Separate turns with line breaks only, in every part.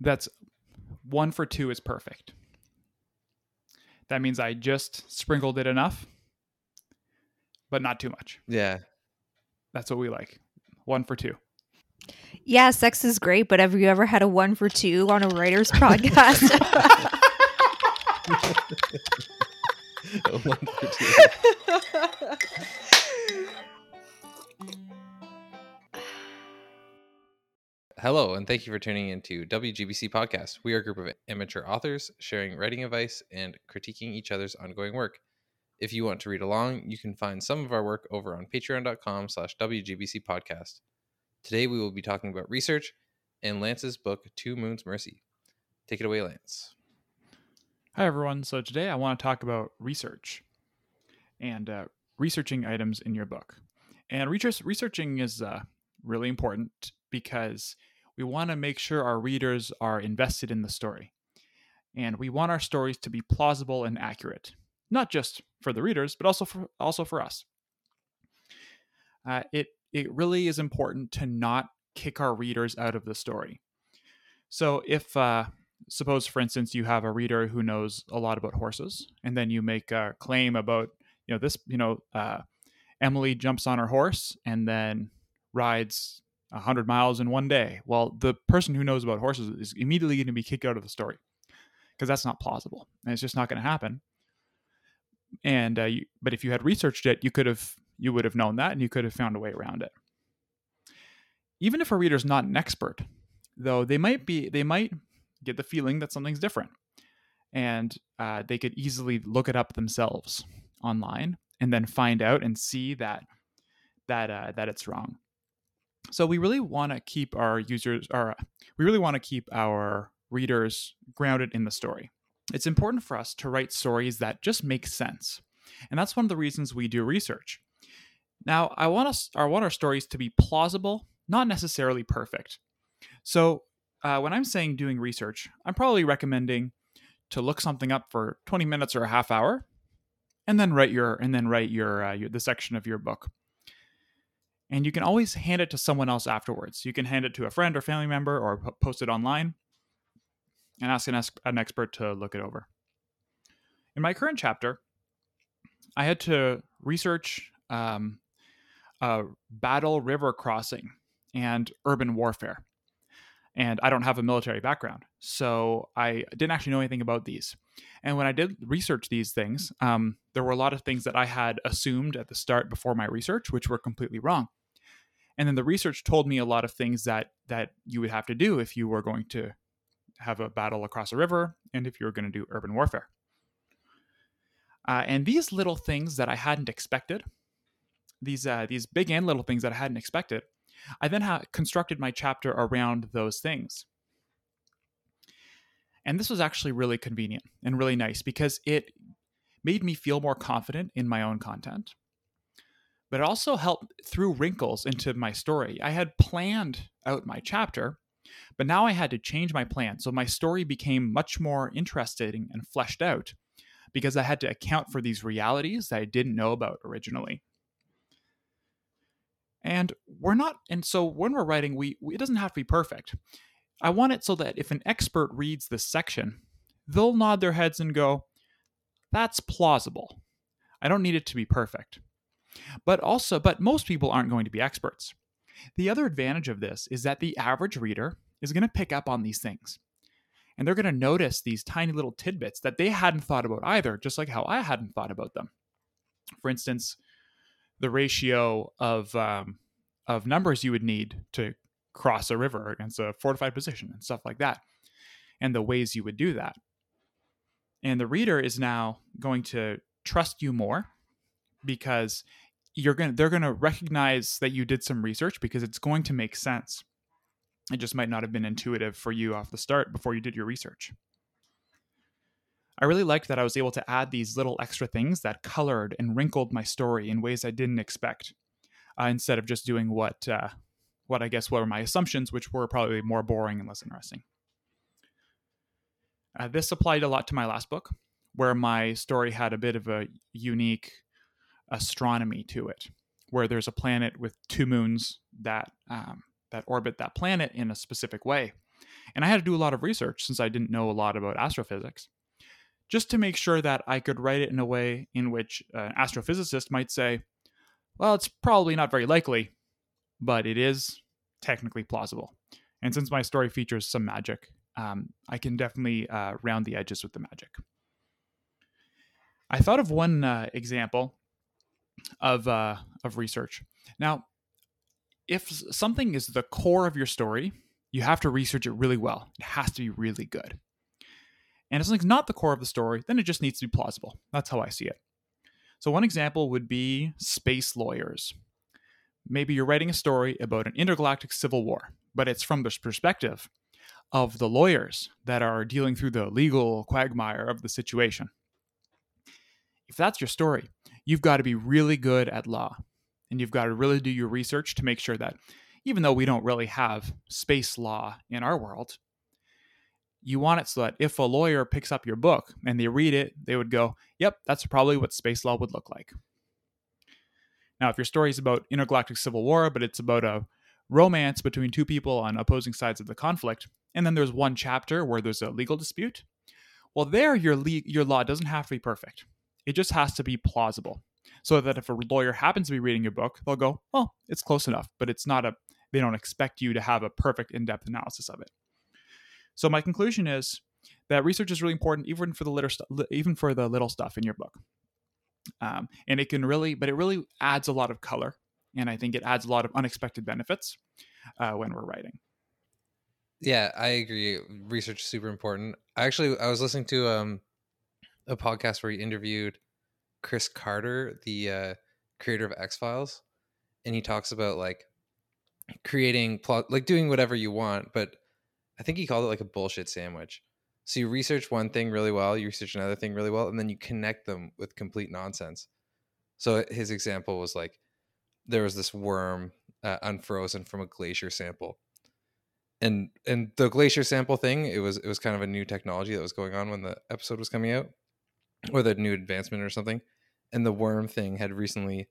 that's one for two is perfect. That means I just sprinkled it enough, but not too much.
Yeah.
That's what we like. One for two.
Yeah, sex is great, but have you ever had a one for two on a writer's podcast?
One for two. Hello, and thank you for tuning into WGBC Podcast. We are a group of amateur authors sharing writing advice and critiquing each other's ongoing work. If you want to read along, you can find some of our work over on patreon.com slash WGBC Podcast. Today we will be talking about research and Lance's book, Two Moons Mercy. Take it away, Lance.
Hi, everyone. So today I want to talk about research and uh, researching items in your book. And research, researching is uh, really important because we want to make sure our readers are invested in the story. And we want our stories to be plausible and accurate, not just for the readers, but also for, also for us. Uh, it, it really is important to not kick our readers out of the story. So if, uh, suppose for instance you have a reader who knows a lot about horses and then you make a claim about you know this you know uh, emily jumps on her horse and then rides 100 miles in one day well the person who knows about horses is immediately going to be kicked out of the story because that's not plausible and it's just not going to happen and uh, you, but if you had researched it you could have you would have known that and you could have found a way around it even if a reader's not an expert though they might be they might get the feeling that something's different. And uh, they could easily look it up themselves online and then find out and see that that uh, that it's wrong. So we really want to keep our users, or we really want to keep our readers grounded in the story. It's important for us to write stories that just make sense, and that's one of the reasons we do research. Now, I want us, I want our stories to be plausible, not necessarily perfect. So uh, when I'm saying doing research, I'm probably recommending to look something up for 20 minutes or a half hour, and then write your and then write your, uh, your the section of your book. And you can always hand it to someone else afterwards. You can hand it to a friend or family member, or post it online, and ask an, an expert to look it over. In my current chapter, I had to research um, battle river crossing and urban warfare and I don't have a military background. So I didn't actually know anything about these. And when I did research these things, um, there were a lot of things that I had assumed at the start before my research, which were completely wrong. And then the research told me a lot of things that that you would have to do if you were going to have a battle across a river and if you were going to do urban warfare. Uh, and these little things that I hadn't expected, these uh, these big and little things that I hadn't expected, I then ha- constructed my chapter around those things. And this was actually really convenient and really nice because it made me feel more confident in my own content. But it also helped threw wrinkles into my story. I had planned out my chapter, but now I had to change my plan. So my story became much more interesting and fleshed out because I had to account for these realities that I didn't know about originally. And we're not, and so when we're writing, we, we it doesn't have to be perfect. I want it so that if an expert reads this section, they'll nod their heads and go, that's plausible. I don't need it to be perfect. But also, but most people aren't going to be experts. The other advantage of this is that the average reader is going to pick up on these things. And they're going to notice these tiny little tidbits that they hadn't thought about either, just like how I hadn't thought about them. For instance, the ratio of um, of numbers you would need to cross a river against a fortified position and stuff like that, and the ways you would do that. And the reader is now going to trust you more because you're going they're going to recognize that you did some research because it's going to make sense. It just might not have been intuitive for you off the start before you did your research. I really liked that I was able to add these little extra things that colored and wrinkled my story in ways I didn't expect, uh, instead of just doing what uh, what I guess were my assumptions, which were probably more boring and less interesting. Uh, this applied a lot to my last book, where my story had a bit of a unique astronomy to it, where there's a planet with two moons that um, that orbit that planet in a specific way, And I had to do a lot of research since I didn't know a lot about astrophysics, just to make sure that I could write it in a way in which an astrophysicist might say, well, it's probably not very likely, but it is technically plausible. And since my story features some magic, um, I can definitely uh, round the edges with the magic. I thought of one uh, example of uh, of research. Now, if something is the core of your story, you have to research it really well. It has to be really good. And if something's not the core of the story, then it just needs to be plausible. That's how I see it. So, one example would be space lawyers. Maybe you're writing a story about an intergalactic civil war, but it's from the perspective of the lawyers that are dealing through the legal quagmire of the situation. If that's your story, you've got to be really good at law. And you've got to really do your research to make sure that even though we don't really have space law in our world, you want it so that if a lawyer picks up your book and they read it, they would go, yep, that's probably what space law would look like. Now, if your story is about intergalactic civil war, but it's about a romance between two people on opposing sides of the conflict, and then there's one chapter where there's a legal dispute, well, there your le- your law doesn't have to be perfect. It just has to be plausible, so that if a lawyer happens to be reading your book, they'll go, "Well, it's close enough," but it's not a. They don't expect you to have a perfect in-depth analysis of it. So my conclusion is that research is really important, even for the little st- even for the little stuff in your book. Um, and it can really, but it really adds a lot of color, and I think it adds a lot of unexpected benefits uh, when we're writing.
Yeah, I agree. Research is super important. Actually I was listening to um a podcast where he interviewed Chris Carter, the uh, creator of X Files, and he talks about like creating plot, like doing whatever you want, but I think he called it like a bullshit sandwich. So you research one thing really well, you research another thing really well, and then you connect them with complete nonsense. So his example was like there was this worm uh, unfrozen from a glacier sample, and and the glacier sample thing it was it was kind of a new technology that was going on when the episode was coming out, or the new advancement or something, and the worm thing had recently.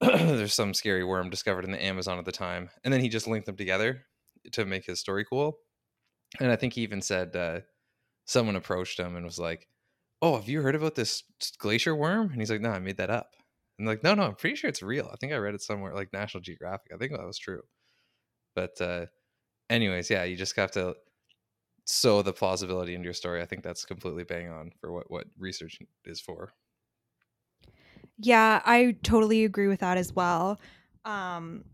there's some scary worm discovered in the Amazon at the time, and then he just linked them together to make his story cool. And I think he even said uh, someone approached him and was like, "Oh, have you heard about this glacier worm?" And he's like, "No, I made that up." And like, "No, no, I'm pretty sure it's real. I think I read it somewhere, like National Geographic. I think that was true." But uh, anyways, yeah, you just have to sow the plausibility into your story. I think that's completely bang on for what what research is for.
Yeah, I totally agree with that as well. Um,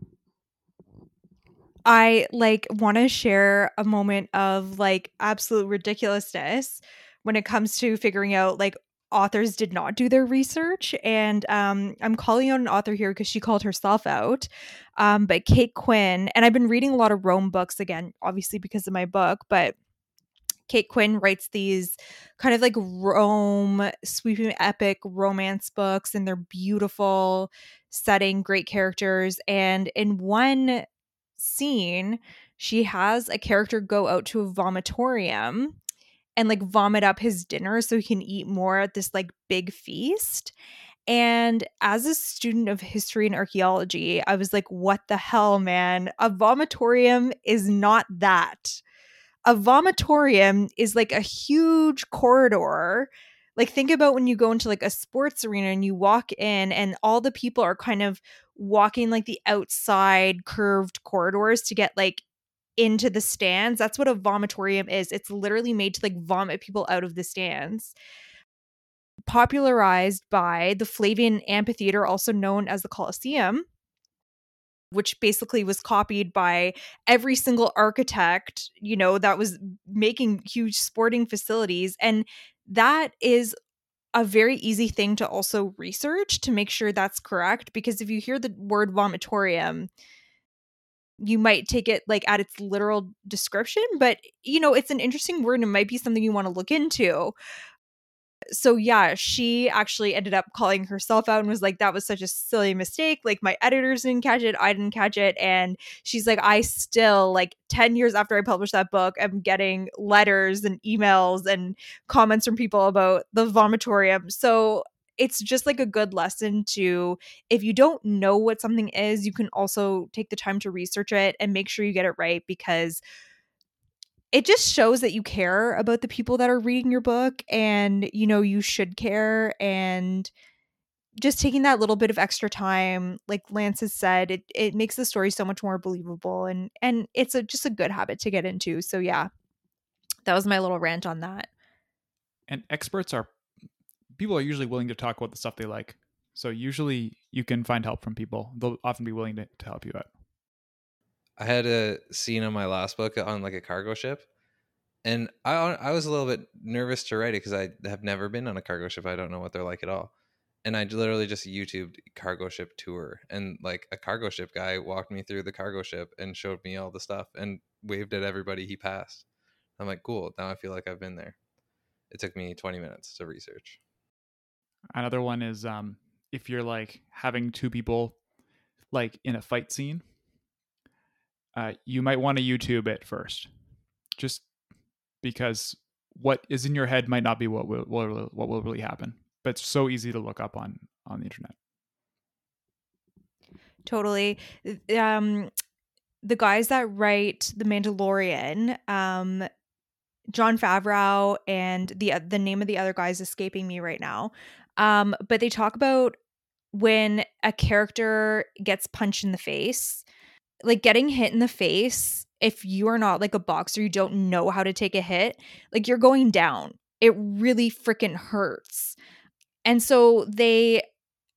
I like want to share a moment of like absolute ridiculousness when it comes to figuring out like authors did not do their research and um, i'm calling out an author here because she called herself out um, but kate quinn and i've been reading a lot of rome books again obviously because of my book but kate quinn writes these kind of like rome sweeping epic romance books and they're beautiful setting great characters and in one scene, she has a character go out to a vomitorium and like vomit up his dinner so he can eat more at this like big feast. And as a student of history and archaeology, I was like, what the hell, man? A vomitorium is not that. A vomitorium is like a huge corridor. Like, think about when you go into like a sports arena and you walk in, and all the people are kind of walking like the outside curved corridors to get like into the stands. That's what a vomitorium is. It's literally made to like vomit people out of the stands. Popularized by the Flavian Amphitheater, also known as the Colosseum, which basically was copied by every single architect, you know, that was making huge sporting facilities. And that is a very easy thing to also research to make sure that's correct because if you hear the word vomitorium you might take it like at its literal description but you know it's an interesting word and it might be something you want to look into so yeah, she actually ended up calling herself out and was like, that was such a silly mistake. Like my editors didn't catch it, I didn't catch it. And she's like, I still like 10 years after I published that book, I'm getting letters and emails and comments from people about the vomitorium. So it's just like a good lesson to if you don't know what something is, you can also take the time to research it and make sure you get it right because it just shows that you care about the people that are reading your book and you know you should care and just taking that little bit of extra time like lance has said it, it makes the story so much more believable and and it's a just a good habit to get into. So yeah that was my little rant on that.
And experts are people are usually willing to talk about the stuff they like. So usually you can find help from people. They'll often be willing to, to help you out
I had a scene on my last book on like a cargo ship, and I I was a little bit nervous to write it because I have never been on a cargo ship. I don't know what they're like at all, and I literally just YouTubed cargo ship tour, and like a cargo ship guy walked me through the cargo ship and showed me all the stuff and waved at everybody he passed. I'm like, cool. Now I feel like I've been there. It took me 20 minutes to research.
Another one is um, if you're like having two people like in a fight scene uh, you might want to YouTube it first, just because what is in your head might not be what will, what will really happen. But it's so easy to look up on on the internet.
Totally. Um, the guys that write The Mandalorian, um, Jon Favreau and the the name of the other guy is escaping me right now. Um, but they talk about when a character gets punched in the face like getting hit in the face if you are not like a boxer you don't know how to take a hit like you're going down. It really freaking hurts. And so they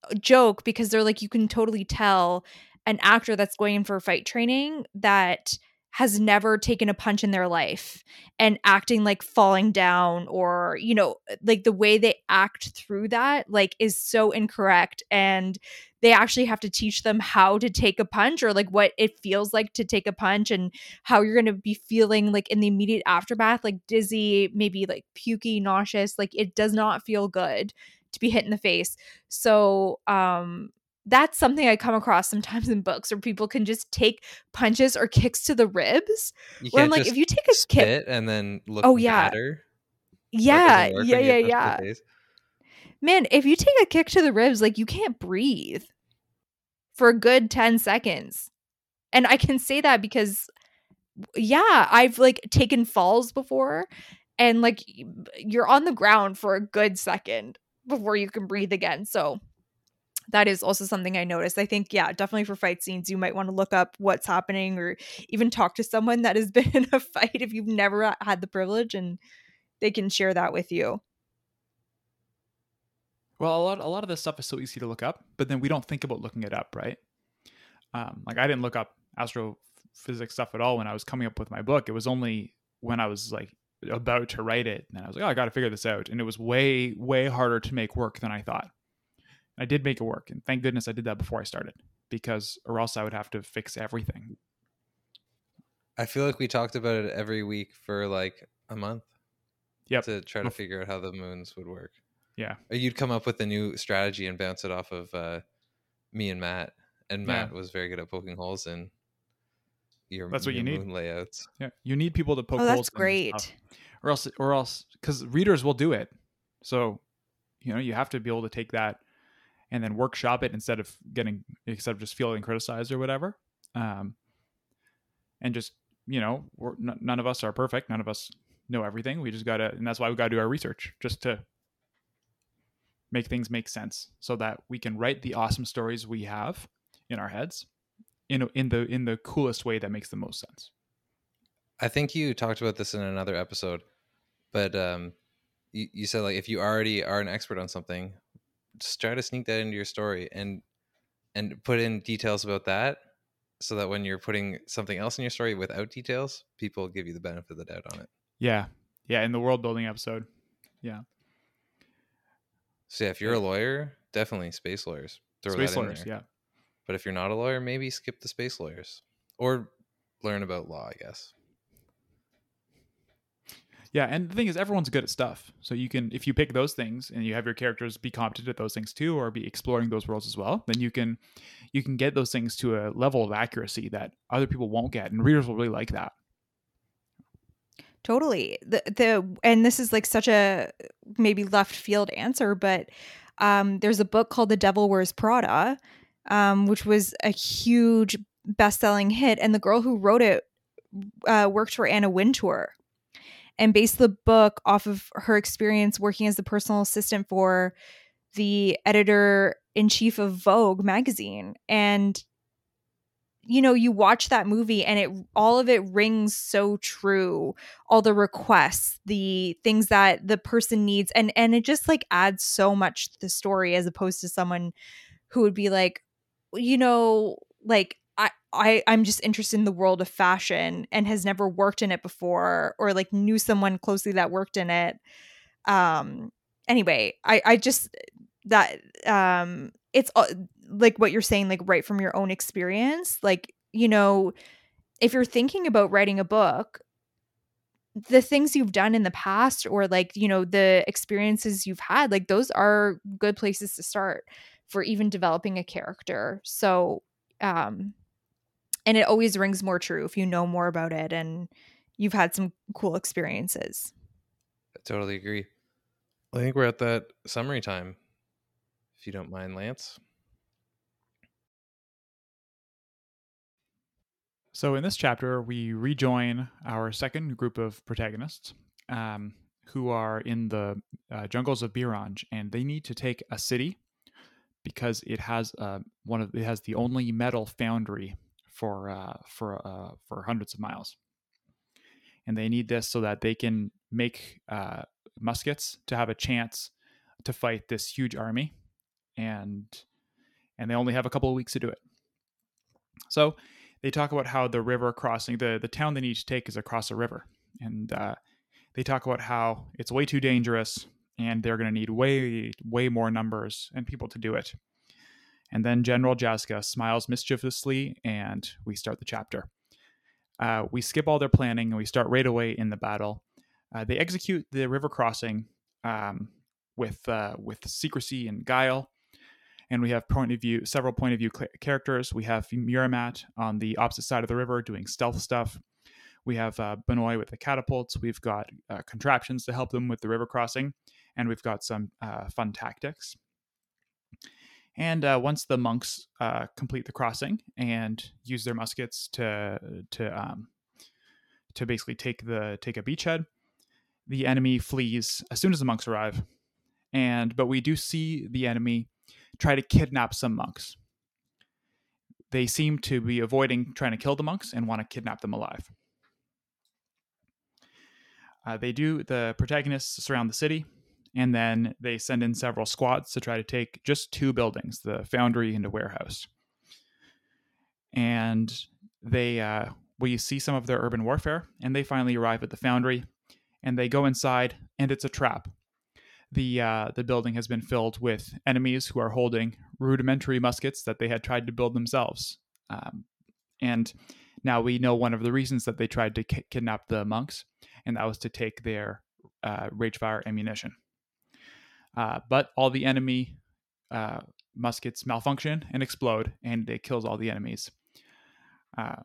uh, joke because they're like you can totally tell an actor that's going in for fight training that has never taken a punch in their life and acting like falling down or you know like the way they act through that like is so incorrect and they actually have to teach them how to take a punch or like what it feels like to take a punch and how you're going to be feeling like in the immediate aftermath like dizzy maybe like puky nauseous like it does not feel good to be hit in the face. So um that's something I come across sometimes in books where people can just take punches or kicks to the ribs.
You
where I'm like, if you take a kick,
and then look
Oh, yeah.
better.
yeah, yeah, yeah,
get punched in
yeah. Man, if you take a kick to the ribs, like you can't breathe for a good 10 seconds. And I can say that because yeah, I've like taken falls before and like you're on the ground for a good second before you can breathe again. So that is also something I noticed. I think, yeah, definitely for fight scenes, you might want to look up what's happening or even talk to someone that has been in a fight if you've never had the privilege and they can share that with you.
Well, a lot a lot of this stuff is so easy to look up, but then we don't think about looking it up, right? Um, like I didn't look up astrophysics stuff at all when I was coming up with my book. It was only when I was like about to write it, and I was like, oh, I got to figure this out, and it was way way harder to make work than I thought. I did make it work, and thank goodness I did that before I started, because or else I would have to fix everything.
I feel like we talked about it every week for like a month.
Yep.
To try to figure out how the moons would work.
Yeah.
Or you'd come up with a new strategy and bounce it off of uh, me and Matt. And
Yeah.
Matt was very good at poking holes in your,
That's what
your
you need.
moon layouts.
Yeah, you need people to poke
Oh,
holes
that's great.
stuff. or else or else because readers will do it so you know you have to be able to take that and then workshop it instead of getting instead of just feeling criticized or whatever. Um and just you know n- none of us are perfect. None of us know everything. We just gotta and that's why we gotta do our research just to make things make sense so that we can write the awesome stories we have in our heads in in the in the coolest way that makes the most sense.
I think you talked about this in another episode, but um, you, you said like if you already are an expert on something, just try to sneak that into your story and and put in details about that, so that when you're putting something else in your story without details, people give you the benefit of the doubt on it.
yeah yeah in the world building episode Yeah.
So yeah, if you're a lawyer, definitely space lawyers. Throw
space
that in
lawyers
there.
yeah
But if you're not a lawyer, maybe skip the space lawyers or learn about law. I guess.
Yeah, and the thing is, everyone's good at stuff. So you can, if you pick those things and you have your characters be competent at those things too, or be exploring those worlds as well, then you can, you can get those things to a level of accuracy that other people won't get, and readers will really like that.
Totally. The the and this is like such a maybe left field answer, but um there's a book called The Devil Wears Prada, um, which was a huge best selling hit, and the girl who wrote it uh, worked for Anna Wintour. And based the book off of her experience working as the personal assistant for the editor in chief of Vogue magazine. And you know, you watch that movie and it all of it rings so true. All the requests, the things that the person needs and and it just like adds so much to the story as opposed to someone who would be like, you know, like I, I I'm just interested in the world of fashion and has never worked in it before or like knew someone closely that worked in it. Um anyway, I I just that um it's uh, like what you're saying like right from your own experience like you know if you're thinking about writing a book the things you've done in the past or like you know the experiences you've had like those are good places to start for even developing a character so um and it always rings more true if you know more about it and you've had some cool experiences
I totally agree. I think we're at that summary time. If you don't mind, Lance.
So, in this chapter, we rejoin our second group of protagonists um, who are in the uh, jungles of Biranj, and they need to take a city because it has uh, one of it has the only metal foundry for uh, for uh, for hundreds of miles, and they need this so that they can make uh, muskets to have a chance to fight this huge army, and and they only have a couple of weeks to do it. So they talk about how the river crossing the the town they need to take is across a river, and uh, they talk about how it's way too dangerous and they're going to need way way more numbers and people to do it. And then General Jaska smiles mischievously, and we start the chapter. Uh, we skip all their planning and we start right away in the battle. Uh, they execute the river crossing um, with uh, with secrecy and guile and we have point of view several point of view cl- characters. We have Muramat on the opposite side of the river doing stealth stuff. We have uh, Benoit with the catapults. We've got uh, contraptions to help them with the river crossing, and we've got some uh, fun tactics. And uh, once the monks uh, complete the crossing and use their muskets to to um, to basically take the take a beachhead, the enemy flees as soon as the monks arrive. And but we do see the enemy try to kidnap some monks. They seem to be avoiding trying to kill the monks and want to kidnap them alive. Uh, they do, the protagonists surround the city, and then they send in several squads to try to take just two buildings the foundry and a warehouse. And they, uh, we see some of their urban warfare, and they finally arrive at the foundry, and they go inside, and it's a trap the uh, the building has been filled with enemies who are holding rudimentary muskets that they had tried to build themselves. Um, and now we know one of the reasons that they tried to ki- kidnap the monks, and that was to take their uh, ragefire ammunition. Uh, but all the enemy uh, muskets malfunction and explode, and it kills all the enemies uh,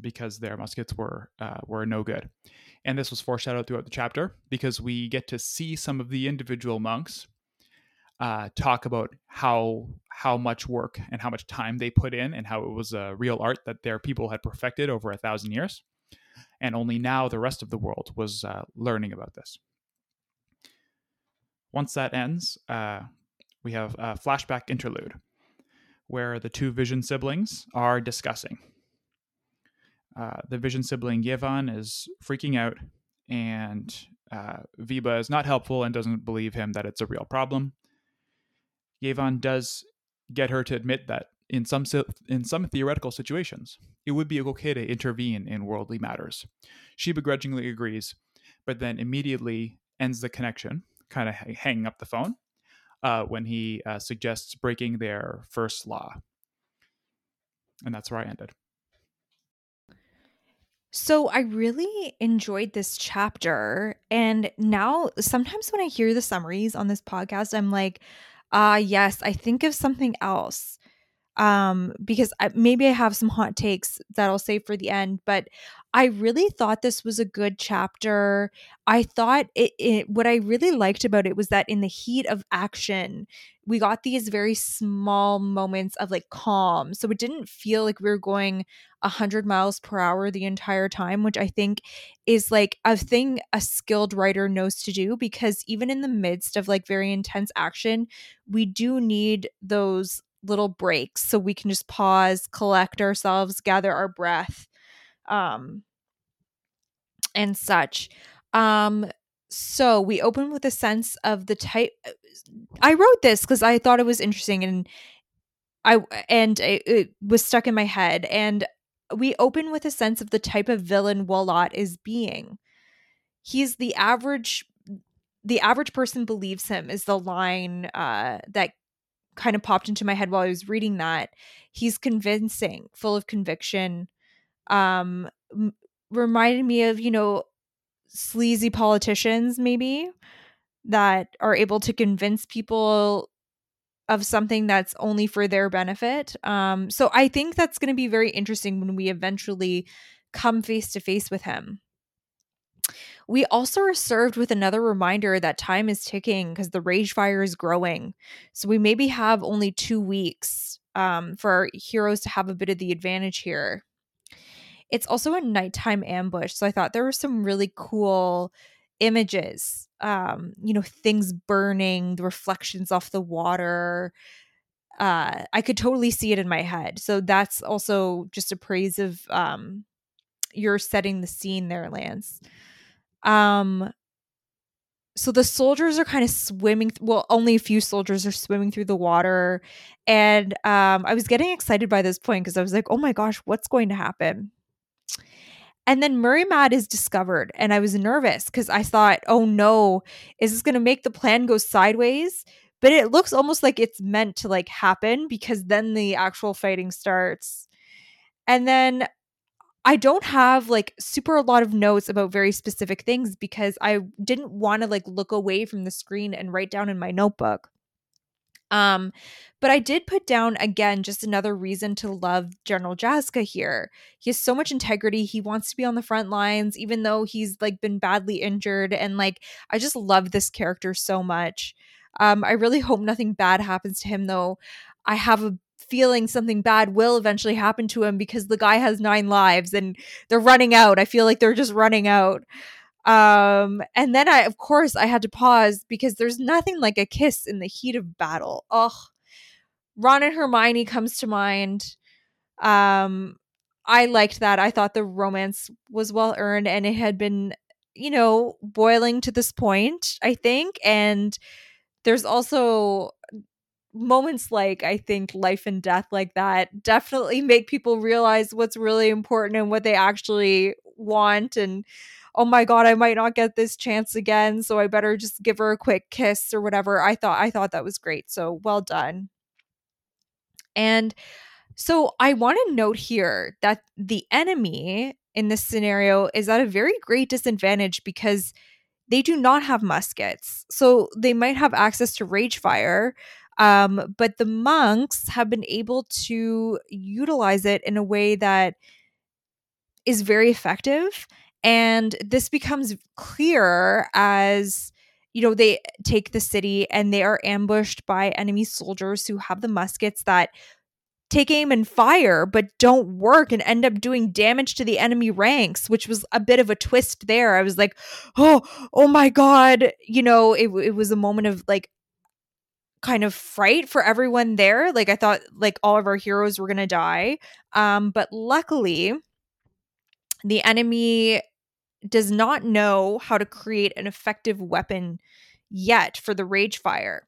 because their muskets were uh, were no good. And this was foreshadowed throughout the chapter because we get to see some of the individual monks uh, talk about how how much work and how much time they put in, and how it was a real art that their people had perfected over a thousand years, and only now the rest of the world was uh, learning about this. Once that ends, uh, we have a flashback interlude where the two Vision siblings are discussing uh, the Vision sibling Yevan is freaking out, and uh, Viba is not helpful and doesn't believe him that it's a real problem. Yevan does get her to admit that in some in some theoretical situations, it would be okay to intervene in worldly matters. She begrudgingly agrees, but then immediately ends the connection, kind of hanging up the phone uh, when he uh, suggests breaking their first law. And that's where I ended.
So I really enjoyed this chapter. And now sometimes when I hear the summaries on this podcast, I'm like, ah, yes, I think of something else. Um, because I, maybe I have some hot takes that I'll save for the end. But I really thought this was a good chapter. I thought it, it, what I really liked about it was that in the heat of action, we got these very small moments of like calm. So it didn't feel like we were going 100 miles per hour the entire time, which I think is like a thing a skilled writer knows to do because even in the midst of like very intense action, we do need those little breaks so we can just pause, collect ourselves, gather our breath, um, and such. Um, so we open with a sense of the type. Uh, I wrote this because I thought it was interesting and I and it, it was stuck in my head. And we open with a sense of the type of villain Wullot is being. He's the average the average person believes him is the line uh, that kind of popped into my head while I was reading that. He's convincing, full of conviction. Um, m- reminded me of you know sleazy politicians maybe that are able to convince people of something that's only for their benefit. Um, so I think that's going to be very interesting when we eventually come face to face with him. We also are served with another reminder that time is ticking because the rage fire is growing. So we maybe have only two weeks um, for our heroes to have a bit of the advantage here. It's also a nighttime ambush. So I thought there were some really cool images um you know things burning the reflections off the water uh i could totally see it in my head so that's also just a praise of um you're setting the scene there lance um so the soldiers are kind of swimming th- well only a few soldiers are swimming through the water and um i was getting excited by this point because i was like oh my gosh what's going to happen and then Murray Mad is discovered, and I was nervous because I thought, oh no, is this going to make the plan go sideways? But it looks almost like it's meant to like happen because then the actual fighting starts. And then I don't have like super a lot of notes about very specific things because I didn't want to like look away from the screen and write down in my notebook. Um, but I did put down again just another reason to love General Jaska here. He has so much integrity. He wants to be on the front lines, even though he's like been badly injured. And like, I just love this character so much. Um, I really hope nothing bad happens to him, though. I have a feeling something bad will eventually happen to him because the guy has nine lives and they're running out. I feel like they're just running out. Um, and then I, of course, I had to pause because there's nothing like a kiss in the heat of battle. Ugh. Ron and Hermione comes to mind. Um, I liked that. I thought the romance was well earned and it had been, you know, boiling to this point, I think. And there's also moments like I think life and death like that definitely make people realize what's really important and what they actually want and oh my god i might not get this chance again so i better just give her a quick kiss or whatever. I thought i thought that was great so well done. And so i want to note here that the enemy in this scenario is at a very great disadvantage because they do not have muskets. So they might have access to rage fire um, but the monks have been able to utilize it in a way that is very effective and this becomes clear as you know they take the city and they are ambushed by enemy soldiers who have the muskets that take aim and fire but don't work and end up doing damage to the enemy ranks which was a bit of a twist there. I was like oh oh my god you know it, it was a moment of like kind of fright for everyone there like i thought like all of our heroes were going to die um but luckily the enemy does not know how to create an effective weapon yet for the rage fire.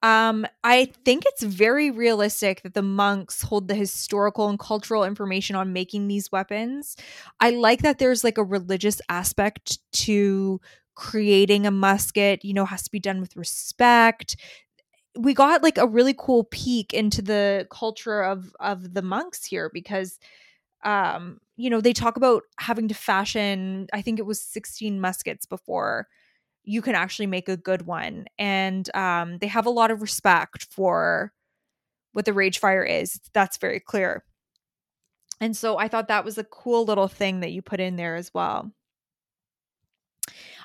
Um, I think it's very realistic that the monks hold the historical and cultural information on making these weapons. I like that there's like a religious aspect to creating a musket, you know, has to be done with respect. We got like a really cool peek into the culture of of the monks here because um you know they talk about having to fashion i think it was 16 muskets before you can actually make a good one and um they have a lot of respect for what the rage fire is. That's very clear. And so I thought that was a cool little thing that you put in there as well.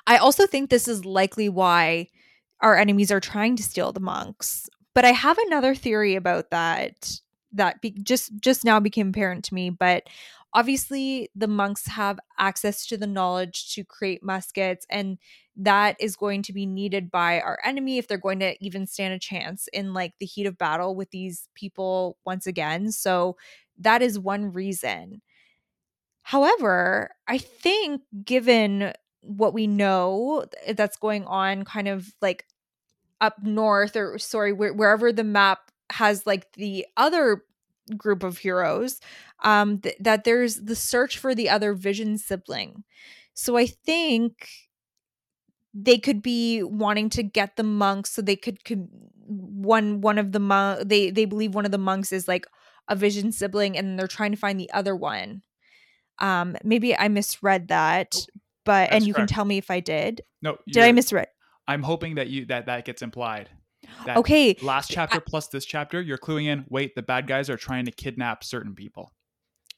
I also think this is likely why our enemies are trying to steal the monks. But I have another theory about that that be- just just now became apparent to me, but obviously the monks have access to the knowledge to create muskets and that is going to be needed by our enemy if they're going to even stand a chance in like the heat of battle with these people once again so that is one reason however i think given what we know that's going on kind of like up north or sorry wherever the map has like the other group of heroes um th- that there's the search for the other vision sibling. So i think they could be wanting to get the monks so they could, could one one of the monk they they believe one of the monks is like a vision sibling and they're trying to find the other one. Um maybe i misread that but and you correct. can tell me if i did
no
did i misread
i'm hoping that you that that gets implied
that okay.
Last chapter I, plus this chapter, you're cluing in. Wait, the bad guys are trying to kidnap certain people.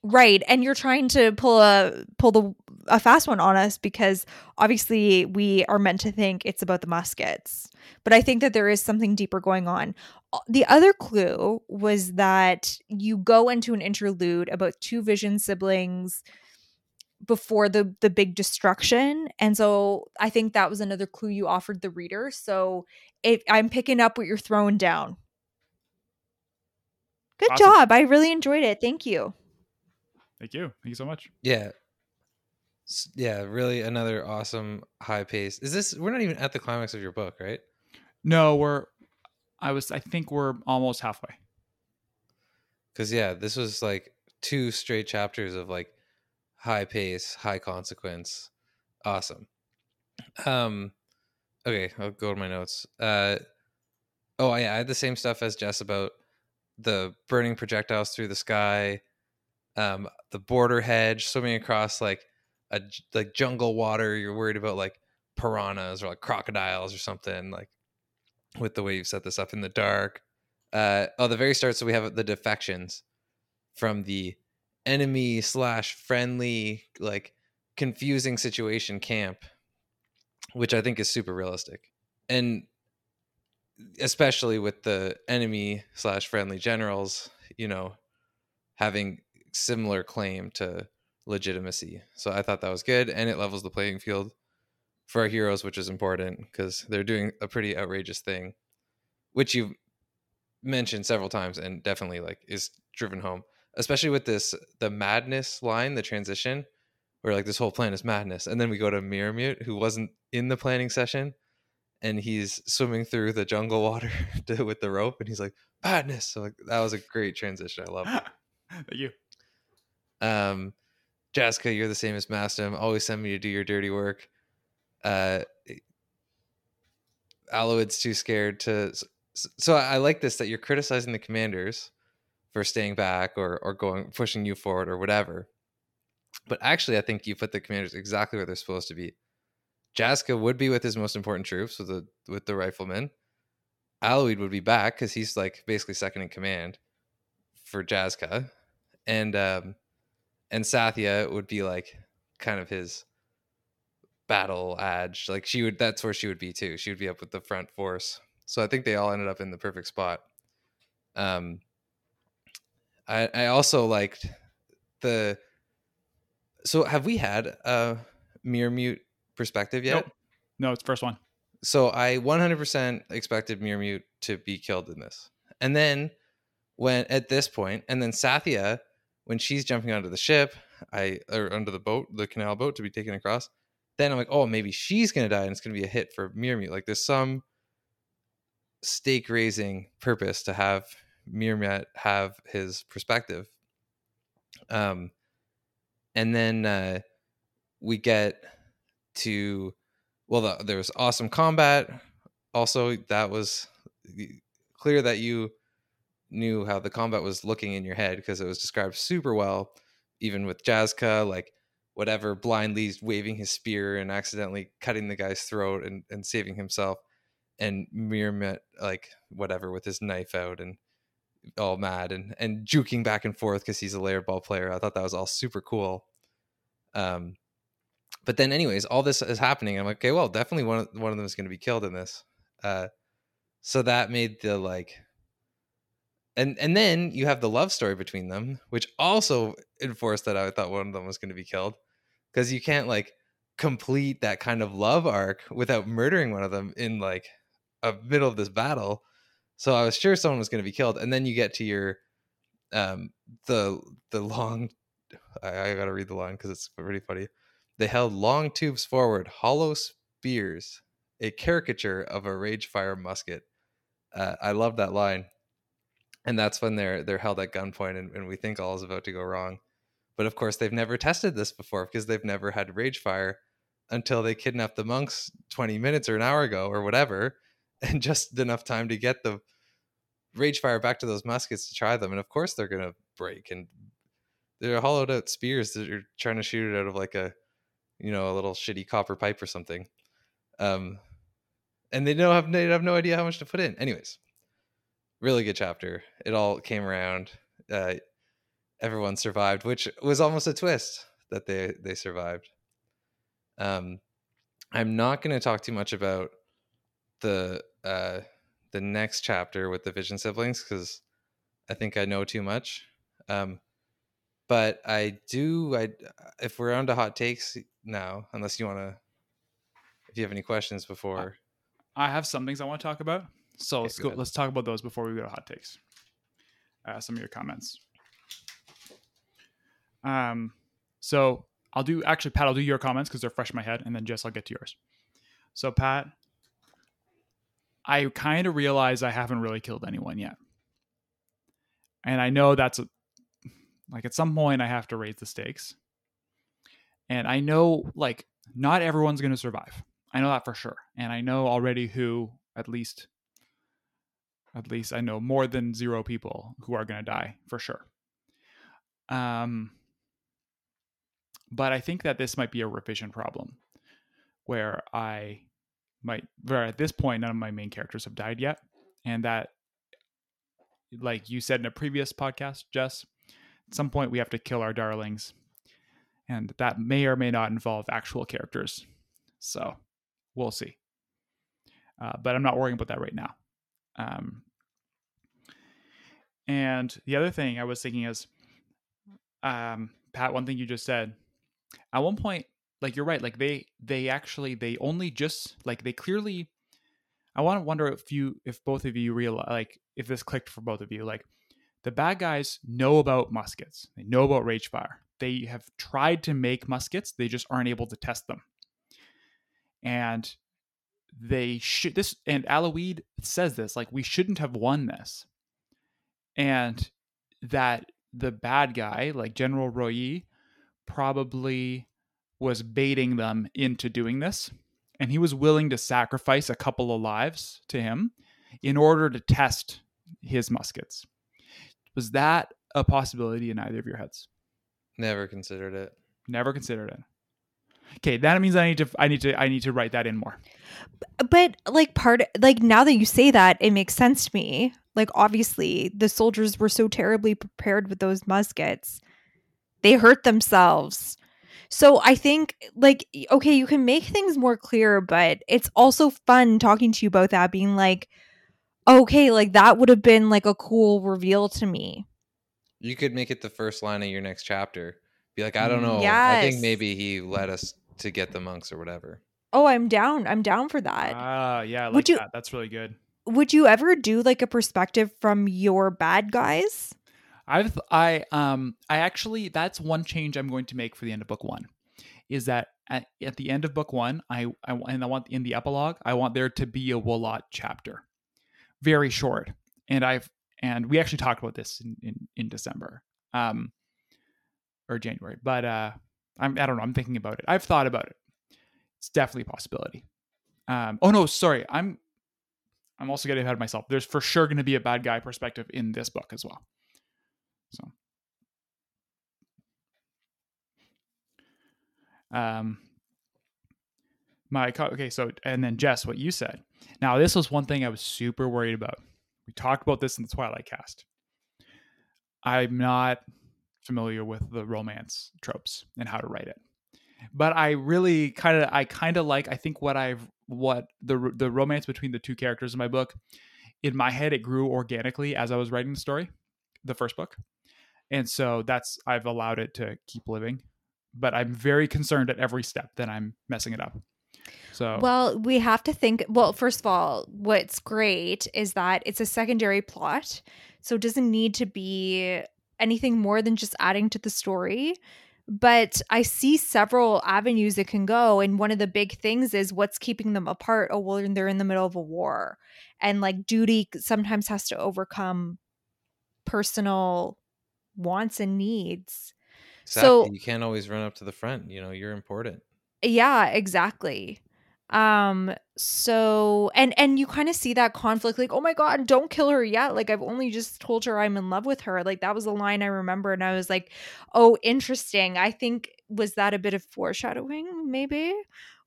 Right, and you're trying to pull a pull the a fast one on us because obviously we are meant to think it's about the muskets, but I think that there is something deeper going on. Uh, the other clue was that you go into an interlude about two Vision siblings before the the big destruction and so i think that was another clue you offered the reader so if i'm picking up what you're throwing down. Good awesome. job i really enjoyed it thank you.
Thank you thank you so much.
Yeah. Yeah really another awesome high pace is this we're not even at the climax of your book right?
No we're i was i think we're almost halfway.
Because yeah this was like two straight chapters of like high pace, high consequence. Awesome. Um okay, I'll go to my notes. Uh oh yeah, I had the same stuff as Jess about the burning projectiles through the sky, um, the border hedge swimming across like a like jungle water. You're worried about like piranhas or like crocodiles or something like with the way you've set this up in the dark. Uh, oh, the very start. So we have the defections from the enemy slash friendly like confusing situation camp which i think is super realistic. And especially with the enemy slash friendly generals you know having similar claim to legitimacy. So i thought that was good and it levels the playing field for our heroes which is important because they're doing a pretty outrageous thing which you've mentioned several times and definitely like is driven home especially with this the madness line, the transition, where like this whole plan is madness, and then we go to Mute, who wasn't in the planning session, and he's swimming through the jungle water to, with the rope, and he's like madness. So like, that was a great transition. I love it.
Thank you.
Um, Jessica, you're the same as Mastem. Always send me to do your dirty work. Uh, Alloyd's too scared to. So I like this that you're criticizing the commanders for staying back or or going pushing you forward or whatever. But actually, I think you put the commanders exactly where they're supposed to be. Jaska would be with his most important troops with the with the riflemen. Aloid would be back because he's like basically second in command for Jaska, and um, and Sathya would be like kind of his battle edge. Like she would, that's where she would be too. She would be up with the front force. So I think they all ended up in the perfect spot. Um, I, I also liked the. So have we had a Mirrormute perspective yet? Nope.
No, it's first one.
So I 100% expected Mirrormute to be killed in this, and then when at this point, and then Sathya, when she's jumping onto the ship, I or under the boat, the canal boat to be taken across, then I'm like, oh, maybe she's gonna die, and it's gonna be a hit for Mirrormute. Like there's some stake raising purpose to have Mirmat have his perspective. Um, and then uh, we get to well, the, there was awesome combat. Also, that was clear that you knew how the combat was looking in your head because it was described super well, even with Jaska, like whatever blindly waving his spear and accidentally cutting the guy's throat and, and saving himself, and Mirmat like whatever with his knife out and all mad and and juking back and forth because he's a layered ball player. I thought that was all super cool. Um, but then, anyways, all this is happening. I'm like, okay, well, definitely one of, one of them is going to be killed in this. Uh, so that made the like, and and then you have the love story between them, which also enforced that I thought one of them was going to be killed because you can't like complete that kind of love arc without murdering one of them in like a middle of this battle. So I was sure someone was going to be killed, and then you get to your um the the long. I, I got to read the line because it's pretty funny. They held long tubes forward, hollow spears, a caricature of a rage fire musket. Uh, I love that line, and that's when they're they're held at gunpoint, and, and we think all is about to go wrong. But of course, they've never tested this before because they've never had rage fire until they kidnapped the monks 20 minutes or an hour ago or whatever, and just enough time to get the rage fire back to those muskets to try them. And of course, they're gonna break, and they're hollowed out spears that you're trying to shoot it out of like a you know a little shitty copper pipe or something. Um, and they don't have they have no idea how much to put in. Anyways, really good chapter. It all came around. Uh, everyone survived, which was almost a twist that they they survived. Um, I'm not going to talk too much about the uh, the next chapter with the Vision siblings because I think I know too much. Um, but I do. I if we're on to hot takes now, unless you want to, if you have any questions before.
I have some things I want to talk about. So
Okay,
let's
go.
Let's talk about those before we go to hot takes. Uh, some of your comments. Um, so I'll do actually, Pat. I'll do your comments because they're fresh in my head, and then Jess, I'll get to yours. So Pat, I kind of realize I haven't really killed anyone yet, and I know that's a, like at some point I have to raise the stakes, and I know like not everyone's going to survive. I know that for sure, and I know already who at least at least I know more than zero people who are going to die for sure. Um, but I think that this might be a revision problem where I where at this point, none of my main characters have died yet. And that, like you said in a previous podcast, Jess, at some point we have to kill our darlings. And that may or may not involve actual characters. So we'll see. Uh, but I'm not worrying about that right now. Um, and the other thing I was thinking is, um, Pat, one thing you just said, at one point, like you're right, like they they actually they only just like they clearly. I want to wonder if you if both of you realize like if this clicked for both of you like the bad guys know about muskets they know about rage fire they have tried to make muskets they just aren't able to test them and they should this and Aloid says this like we shouldn't have won this and that the bad guy like General Roy probably was baiting them into doing this and he was willing to sacrifice a couple of lives to him in order to test his muskets. Was that a possibility in either of your heads?
Never considered it.
never considered it. Okay that means i need to i need to i need to write that in more.
But like part like now that you say that it makes sense to me. Like obviously the soldiers were so terribly prepared with those muskets they hurt themselves so i think like okay you can make things more clear but it's also fun talking to you about that being like okay like that would have been like a cool reveal to me
You could make it the first line of your next chapter. Be like, I don't
Mm.
know. I think maybe he led us to get the monks or whatever.
oh i'm down i'm down for that
ah yeah I like
Would you-
that that's really good
would you ever do like a perspective from your bad guys
I've I um I actually that's one change I'm going to make for the end of book one, is that at, at the end of book one I I and I want in the epilogue I want there to be a Wolot chapter, very short, and I've and we actually talked about this in in, in December, um, or January, but uh I'm I don't know I'm thinking about it I've thought about it, it's definitely a possibility. Um oh no sorry I'm I'm also getting ahead of myself. There's for sure going to be a bad guy perspective in this book as well. So, um, my okay, so and then Jess, what you said. Now, this was one thing I was super worried about. We talked about this in the Twilight Cast. I'm not familiar with the romance tropes and how to write it. But I really kind of I kind of like I think what I've what the the romance between the two characters in my book in my head it grew organically as I was writing the story, the first book. And so that's I've allowed it to keep living. But I'm very concerned at every step that I'm messing it up. So
Well, we have to think. Well, first of all, what's great is that it's a secondary plot. So it doesn't need to be anything more than just adding to the story. But I see several avenues it can go. And one of the big things is what's keeping them apart. Oh, well, they're in the middle of a war. And like duty sometimes has to overcome personal wants and needs.
Exactly.
So
you can't always run up to the front. You know, you're important.
yeah, exactly. Um so and and you kind of see that conflict like oh my god don't kill her yet like I've only just told her I'm in love with her like that was a line I remember and I was like oh interesting I think was that a bit of foreshadowing maybe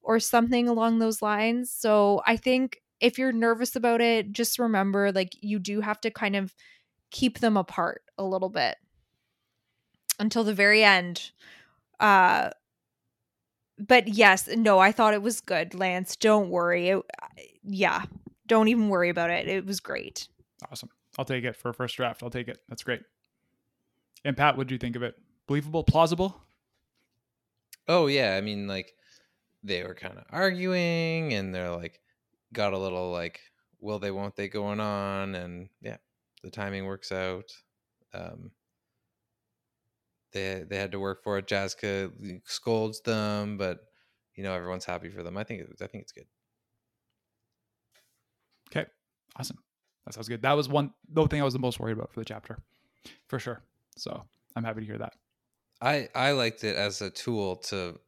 or something along those lines so I think if you're nervous about it just remember like you do have to kind of keep them apart a little bit until the very end uh but yes, no, I thought it was good, Lance. Don't worry. It, yeah, don't even worry about it. It was great.
awesome. I'll take it for a first draft. I'll take it. That's great. And Pat, what do you think of it? Believable, plausible?
Oh yeah, I mean like they were kind of arguing and they're like got a little like will they won't they going on and yeah, the timing works out. Um they they had to work for it. Jazka scolds them, but you know everyone's happy for them. I think I think it's good.
Okay. Awesome. That sounds good. That was one the thing I was the most worried about for the chapter. For sure. So I'm happy to hear that.
I I liked it as a tool to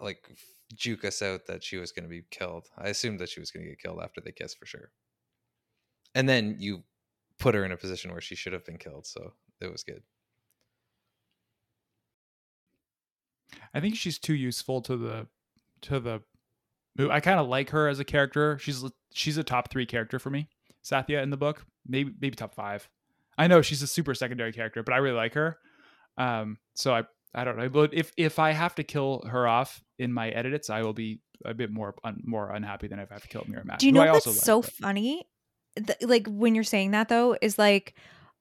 like juke us out that she was going to be killed. I assumed that she was going to get killed after they kissed for sure. And then you put her in a position where she should have been killed, so it was good.
I think she's too useful to the to the I kind of like her as a character. She's she's a top 3 character for me. Sathya in the book, maybe maybe top 5. I know she's a super secondary character, but I really like her. Um so I I don't know. But if if I have to kill her off in my edits, I will be a bit more un, more unhappy than if I have to kill Mira Matt.
Do you know what's
like,
so
but-
funny? Th- like when you're saying that though, is like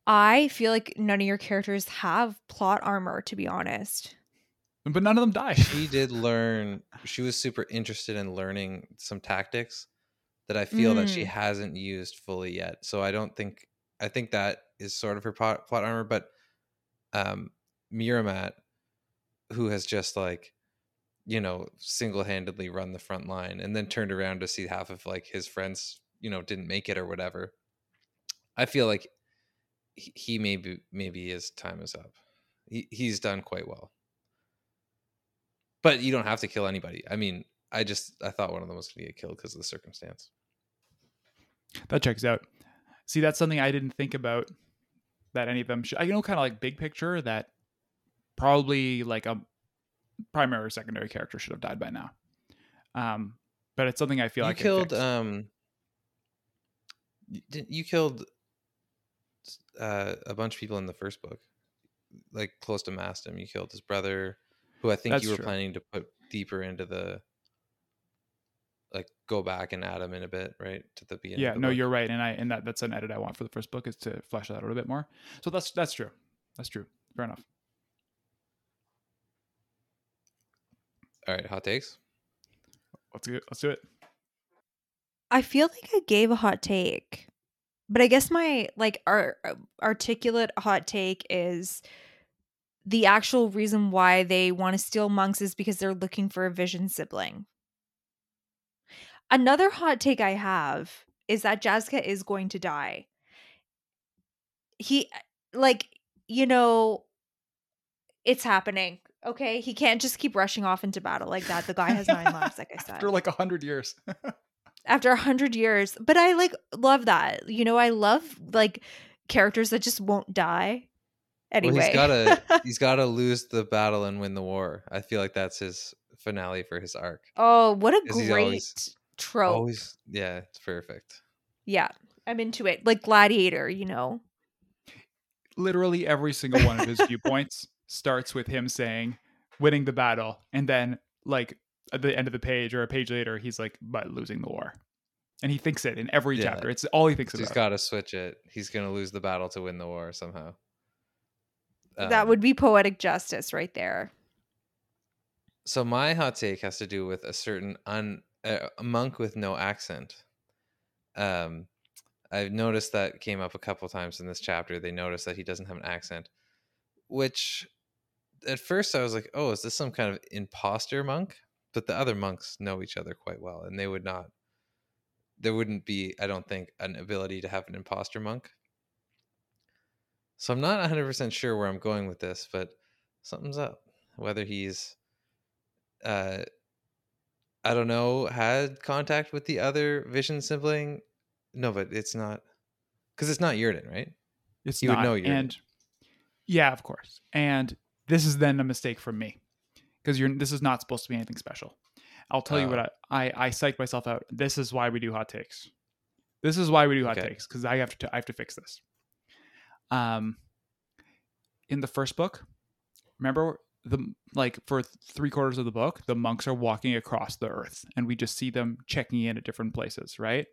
I feel like none of your characters have plot armor. To be honest,
but none of them die.
She did learn. She was super interested in learning some tactics that I feel that she
Mm.
hasn't used fully yet. So I don't think I think that is sort of her plot, plot armor. But um, Miramat, who has just like you know single handedly run the front line and then turned around to see half of like his friends you know didn't make it or whatever. I feel like he, he maybe maybe his time is up. He he's done quite well but you don't have to kill anybody. I mean, I just I thought one of them was going to get killed because of the circumstance.
That checks out. See, that's something I didn't think about. That any of them, should, I know, kind of like big picture that probably like a primary or secondary character should have died by now. Um, but it's something I feel
you
like
killed um you, didn't- you killed uh, a bunch of people in the first book, like close to Mastum. You killed his brother, who I think
That's
you were
true.
planning to put deeper into the like go back and add him in a bit, right to the beginning.
yeah,
the
no,
book.
you're right, and I and that that's an edit I want for the first book is to flesh that out a bit more. So that's that's true. That's true. Fair enough.
all right. Hot takes.
Let's do it. Let's do it.
I feel like I gave a hot take, but I guess my like ar- uh, articulate hot take is the actual reason why they want to steal monks is because they're looking for a vision sibling. Another hot take I have is that Jazka is going to die. He like you know it's happening. Okay, he can't just keep rushing off into battle like that. The guy has nine lives, like I said
After like a hundred years.
after a hundred years. But I like love that. You know, I love like characters that just won't die. Anyway,
Well, he's gotta he's gotta lose the battle and win the war. I feel like that's his finale for his arc.
oh, what a great
always-
trope.
Always, yeah, it's perfect.
Yeah, I'm into it. Like Gladiator, you know.
literally every single one of his viewpoints starts with him saying winning the battle and then like at the end of the page or a page later he's like but losing the war and he thinks it in every
Yeah.
chapter it's all he thinks
So
about
he's got to switch it. He's going to lose the battle to win the war somehow.
That
Um,
would be poetic justice right there.
So my hot take has to do with a certain un uh, a monk with no accent. Um, I've noticed that came up a couple times in this chapter. They noticed that he doesn't have an accent, which at first I was like, "Oh, is this some kind of imposter monk?" But the other monks know each other quite well, and they would not. There wouldn't be, I don't think, an ability to have an imposter monk. So I'm not 100% sure where I'm going with this, but something's up. Whether he's uh I don't know, had contact with the other vision sibling. No, but it's not because it's not Yurden, right?
it's not
you would know
and yeah of course and this is then a mistake from me because you're this is not supposed to be anything special i'll tell you what
Oh.
I, I i psyched myself out this is why we do hot takes this is why we do hot
Okay.
takes because i have to i have to fix this um in the first book remember the like for three quarters of the book the monks are walking across the earth and we just see them checking in at different places right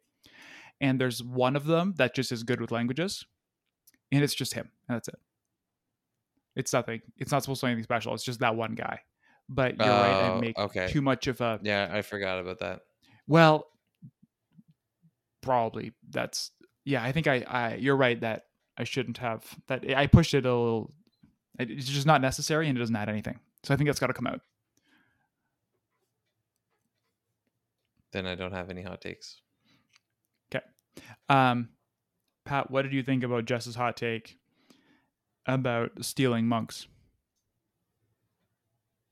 and there's one of them that just is good with languages and it's just him and that's it it's nothing it's not supposed to be anything special it's just that one guy but you're right i
Oh,
make
okay.
too much of a
Yeah, I forgot about that.
well probably that's yeah i think i i you're right that i shouldn't have that i pushed it a little it's just not necessary and it doesn't add anything so i think that's got to come out
Then I don't have any hot takes.
um pat what did you think about jess's hot take about stealing monks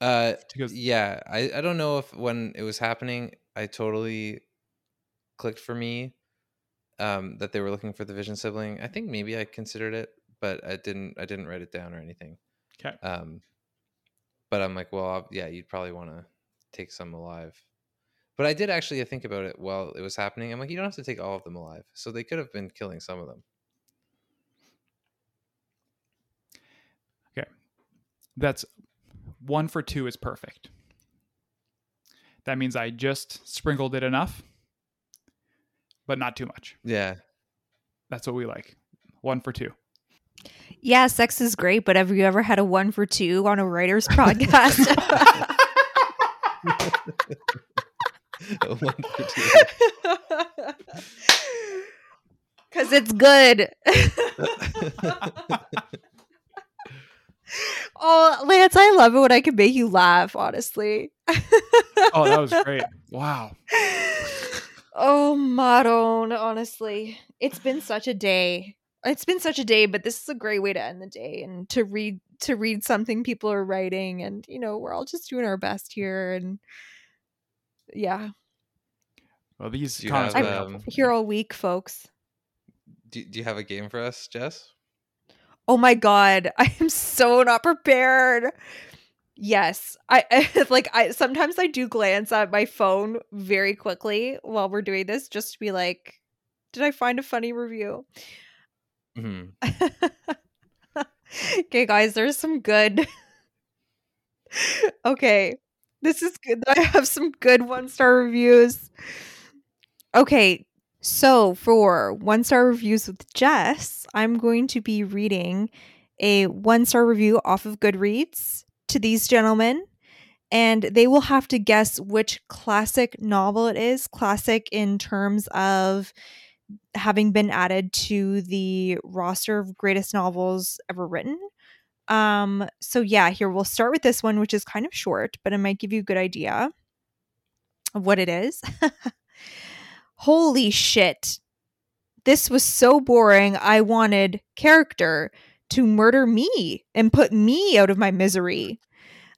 Uh, yeah, I I don't know if when it was happening, I totally clicked for me. Um, that they were looking for the vision sibling. I think maybe I considered it, but I didn't. I didn't write it down or anything.
okay
Um, but I'm like, well, I'll- yeah, you'd probably want to take some alive. But I did actually think about it while it was happening. I'm like, you don't have to take all of them alive, so they could have been killing some of them.
Okay, that's one for two is perfect. That means I just sprinkled it enough, but not too much.
Yeah,
That's what we like. One for two.
Yeah, sex is great, but have you ever had a one for two on a writer's podcast?
One for two.
Because it's good. oh, Lance, I love it when I can make you laugh, honestly.
Oh, that was great. Wow.
Oh, Maron, honestly. It's been such a day. It's been such a day, but this is a great way to end the day and to read to read something people are writing and you know, we're all just doing our best here and yeah.
Well, these
Do you
comments
have,
were
um,
helpful.
Here all week, folks.
do, do you have a game for us, Jess?
Oh my god, I am so not prepared. Yes, I like I sometimes I do glance at my phone very quickly while we're doing this just to be like, did I find a funny review?
hmm
okay, guys, there's some good. okay, this is good. I have some good one star reviews. Okay, so for one star reviews with Jess, I'm going to be reading a one star review off of Goodreads to these gentlemen. And they will have to guess which classic novel it is. Classic in terms of having been added to the roster of greatest novels ever written. Um, so yeah, here we'll start with this one, which is kind of short, but it might give you a good idea of what it is. Holy shit. This was so boring. I wanted character to murder me and put me out of my misery.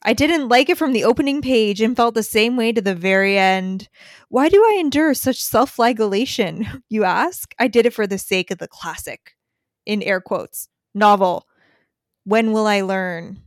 I didn't like it from the opening page and felt the same way to the very end. Why do I endure such self flagellation, you ask? I did it for the sake of the classic, in air quotes, novel. When will I learn?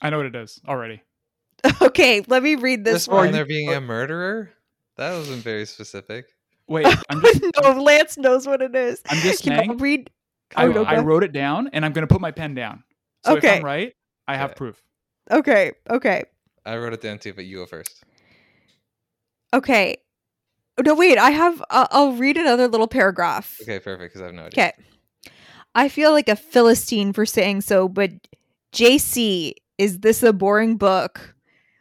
I know what it is already.
okay, let me read this
This
one.
one, there being a murderer. That wasn't very specific.
Wait, I'm just
no, Lance knows what it is.
I'm just
Here,
saying.
I'll read.
I,
Oh,
I wrote it down and I'm going to put my pen down. So if
Okay.
I'm right, I have
Okay.
proof.
Okay. Okay.
I wrote it down too, but you go first.
Okay. No, wait. I have. Uh, I'll read another little paragraph.
Okay, perfect. Because I have no idea.
Okay. I feel like a philistine for saying so, but JC, is this a boring book?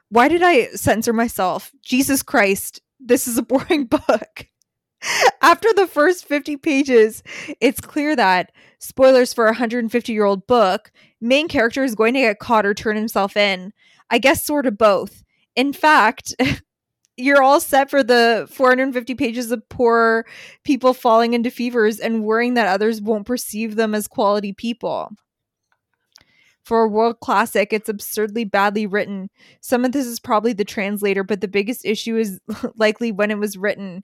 Why did I censor myself? Jesus Christ, this is a boring book. After the first 50 pages, it's clear that, spoilers for a 150 year old book, main character is going to get caught or turn himself in. I guess sort of both. In fact, you're all set for the 450 pages of poor people falling into fevers and worrying that others won't perceive them as quality people. For a world classic, it's absurdly badly written. Some of this is probably the translator, but the biggest issue is likely when it was written.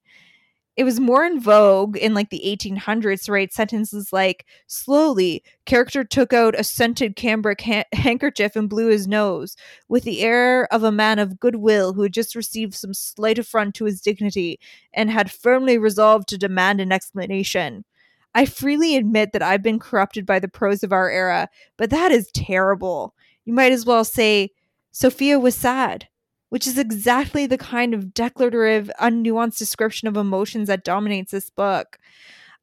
It was more in vogue in like the 1800s to write sentences like, slowly, character took out a scented cambric ha- handkerchief and blew his nose, with the air of a man of goodwill who had just received some slight affront to his dignity and had firmly resolved to demand an explanation. I freely admit that I've been corrupted by the prose of our era, but that is terrible. You might as well say, Sophia was sad, which is exactly the kind of declarative, unnuanced description of emotions that dominates this book.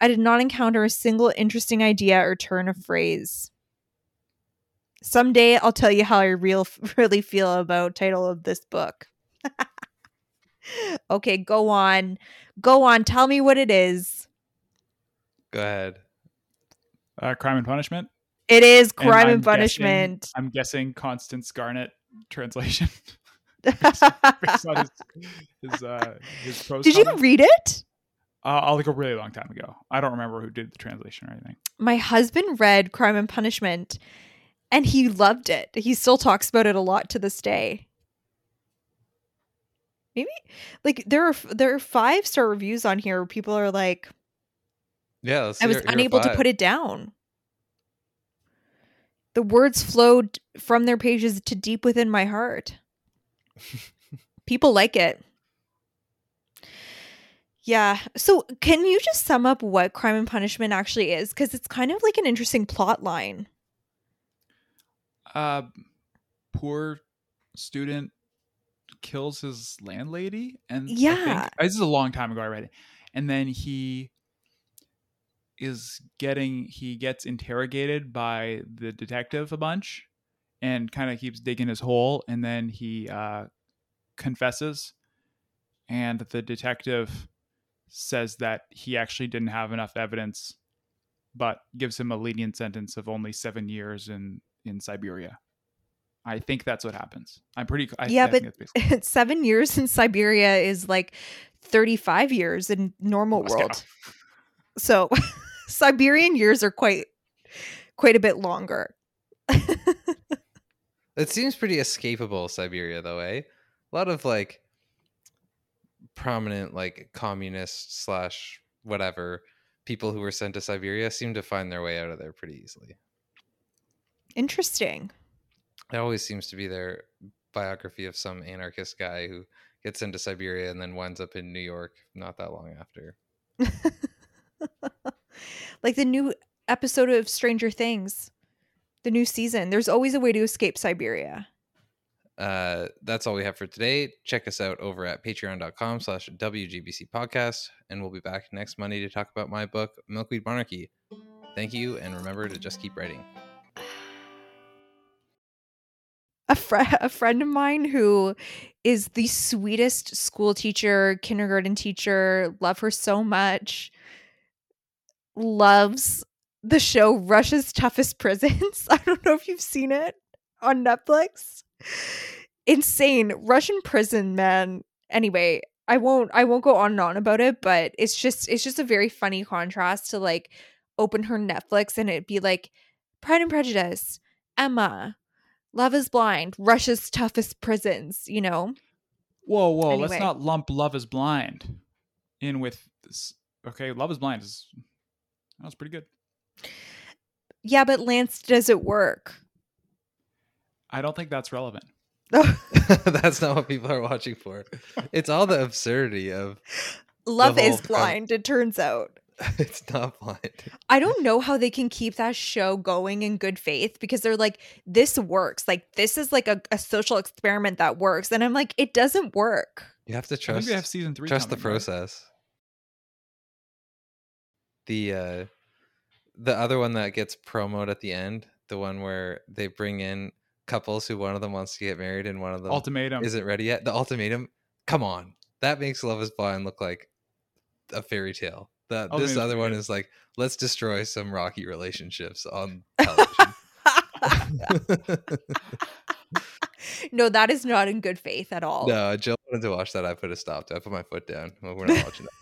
I did not encounter a single interesting idea or turn of phrase. Someday I'll tell you how I real really feel about title of this book. okay, go on. Go on. Tell me what it is.
Go ahead.
Uh, Crime and Punishment.
It is
And
crime
I'm
and punishment.
Guessing, I'm guessing Constance Garnett translation. based on his his, uh, his prose
Did you
comment.
read it?
Uh, like a really long time ago. I don't remember who did the translation or anything.
My husband read Crime and Punishment and he loved it. He still talks about it a lot to this day. Maybe like there are there are five star reviews on here where people are like,
Yeah. Let's
I was
hear- hear
unable to put it down. The words flowed from their pages to deep within my heart. People like it. Yeah. So, can you just sum up what Crime and Punishment actually is? Because it's kind of like an interesting plot line.
Uh, poor student kills his landlady, and I think-
Yeah.
this is a long time ago. I read it, and then he is getting he gets interrogated by the detective a bunch, and kind of keeps digging his hole, and then he uh, confesses, and the detective says that he actually didn't have enough evidence, but gives him a lenient sentence of only seven years in in Siberia. I think that's what happens. I'm pretty. I,
Yeah,
I
but- Seven years in Siberia is like 35 years in normal
Moscow.
world. So, Siberian years are quite quite a bit longer.
It seems pretty escapable, Siberia, though, eh? A lot of like prominent, like communist slash whatever people who were sent to Siberia seem to find their way out of there pretty easily.
Interesting.
It always seems to be their biography of some anarchist guy who gets into Siberia and then winds up in New York not that long after.
like the new episode of Stranger Things, the new season. There's always a way to escape Siberia.
uh, that's all we have for today. Check us out over at patreon.com slash WGBC podcast, and we'll be back next Monday to talk about my book, Milkweed Monarchy. Thank you, and remember to just keep writing.
a, fr- a friend of mine who is the sweetest school teacher, kindergarten teacher, love her so much, loves the show Russia's Toughest Prisons. I don't know if you've seen it on Netflix. Insane Russian prison, man. Anyway, I won't I won't go on and on about it, but it's just it's just a very funny contrast to like open her Netflix and it'd be like Pride and Prejudice, Emma, Love is Blind, Russia's toughest prisons, you know?
Whoa, whoa! Let's not lump Love Is Blind in with this. Okay, Love Is Blind is that was pretty good.
Yeah, but Lance, does it work?
I don't think that's relevant.
That's not what people are watching for. It's all the absurdity of
Love is
whole prem-
blind, it turns out.
it's not blind.
I don't know how they can keep that show going in good faith because they're like, this works. Like, this is like a, a social experiment that works. And I'm like, it doesn't work.
You have to
I think
trust
we have season three.
trust the
coming, right?
process. The uh the other one that gets promoted at the end, the one where they bring in couples who one of them wants to get married and one of them
Ultimatum.
isn't ready yet. The ultimatum, come on. That makes Love is Blind look like a fairy tale. The, oh,
this
other one is like, let's destroy some rocky relationships on television.
no, that is not in good faith at all.
no, Jill wanted to watch that. I put a stop to. it. I put my foot down. We're not watching that.